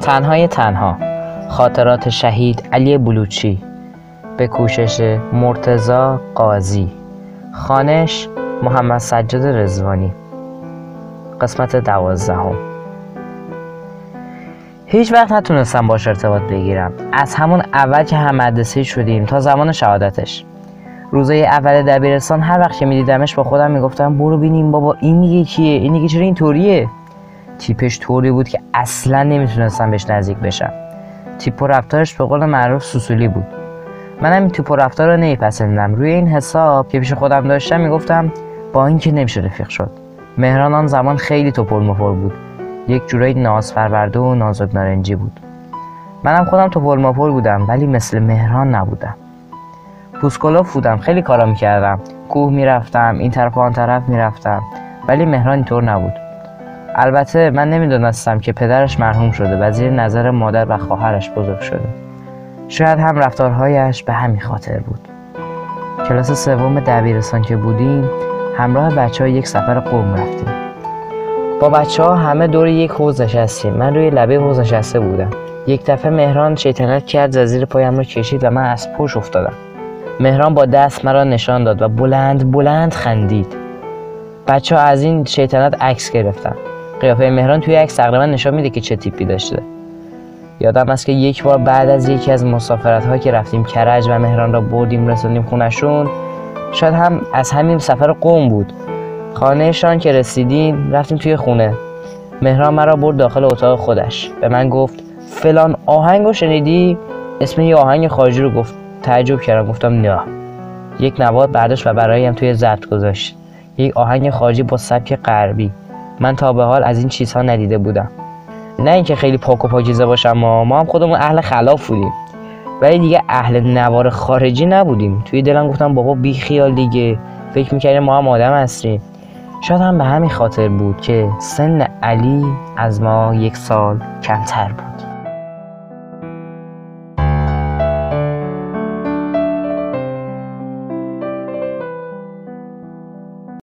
تنهای تنها. خاطرات شهید علی بلوچی. به کوشش مرتزا قاضی. خانش محمد سجاد رزوانی قسمت دوازدهم. هیچ وقت نتونستم باش ارتباط بگیرم. از همون اول که هم مدرسه شدیم تا زمان شهادتش. روزای اول دبیرستان هر وقت که میدیدمش با خودم می‌گفتم برو بینیم بابا این دیگه کیه؟ این دیگه چرا اینطوریه؟ تیپش طوری بود که اصلا نمی‌تونستم بهش نزدیک بشم. تیپ و رفتارش به قول معروف سوسولی بود. منم این تیپ و رفتار رو نمیپسندم. روی این حساب که پیش خودم داشتم می‌گفتم با اینکه نمیشه رفیق شد. مهران آن زمان خیلی توپل مپل بود. یک جورایی ناز فرورده و نازک نارنجی بود. منم خودم توپل مپل بودم ولی مثل مهران نبودم. پوسکولوف بودم خیلی کارا می‌کردم. کوه می‌رفتم این طرف و آن طرف می‌رفتم. ولی مهران اینطور نبود. البته من نمی‌دونستم که پدرش مرحوم شده و زیر نظر مادر و خواهرش بزرگ شده. شاید هم رفتارهایش به همین خاطر بود. کلاس سوم دبیرستان که بودیم همراه بچه ها یک سفر قوم رفتیم. با بچه ها همه دور یک حوز نشستیم. من روی لبه حوز نشسته بودم. یک دفعه مهران شیطنت کرد زیر پایم رو کشید و من از پوش افتادم. مهران با دست مرا نشان داد و بلند بلند خندید. بچه ها از این شیطنت عکس گرفتن. قیافه مهران توی عکس تقریبا نشان میده که چه تیپی داشته. یادم است که یک بار بعد از یکی از مسافرت ها که رفتیم کرج و مهران را بردیم رسوندیم خونشون شاید هم از همین سفر قوم بود. خانهشان که رسیدیم رفتیم توی خونه. مهران مرا برد داخل اتاق خودش. به من گفت فلان آهنگ رو شنیدی؟ اسم یه آهنگ خارجی رو گفت. تعجب کردم گفتم نه. یک نواد برداشت و برایم توی ضبط گذاشت. یک آهنگ خارجی با سبک غربی. من تا به حال از این چیزها ندیده بودم. نه اینکه خیلی پاک و پاکیزه باشم ما ما هم خودمون اهل خلاف بودیم. ولی دیگه اهل نوار خارجی نبودیم. توی دلم گفتم بابا بی خیال دیگه. فکر می‌کردیم ما هم آدم هستیم. شاید هم به همین خاطر بود که سن علی از ما یک سال کمتر بود.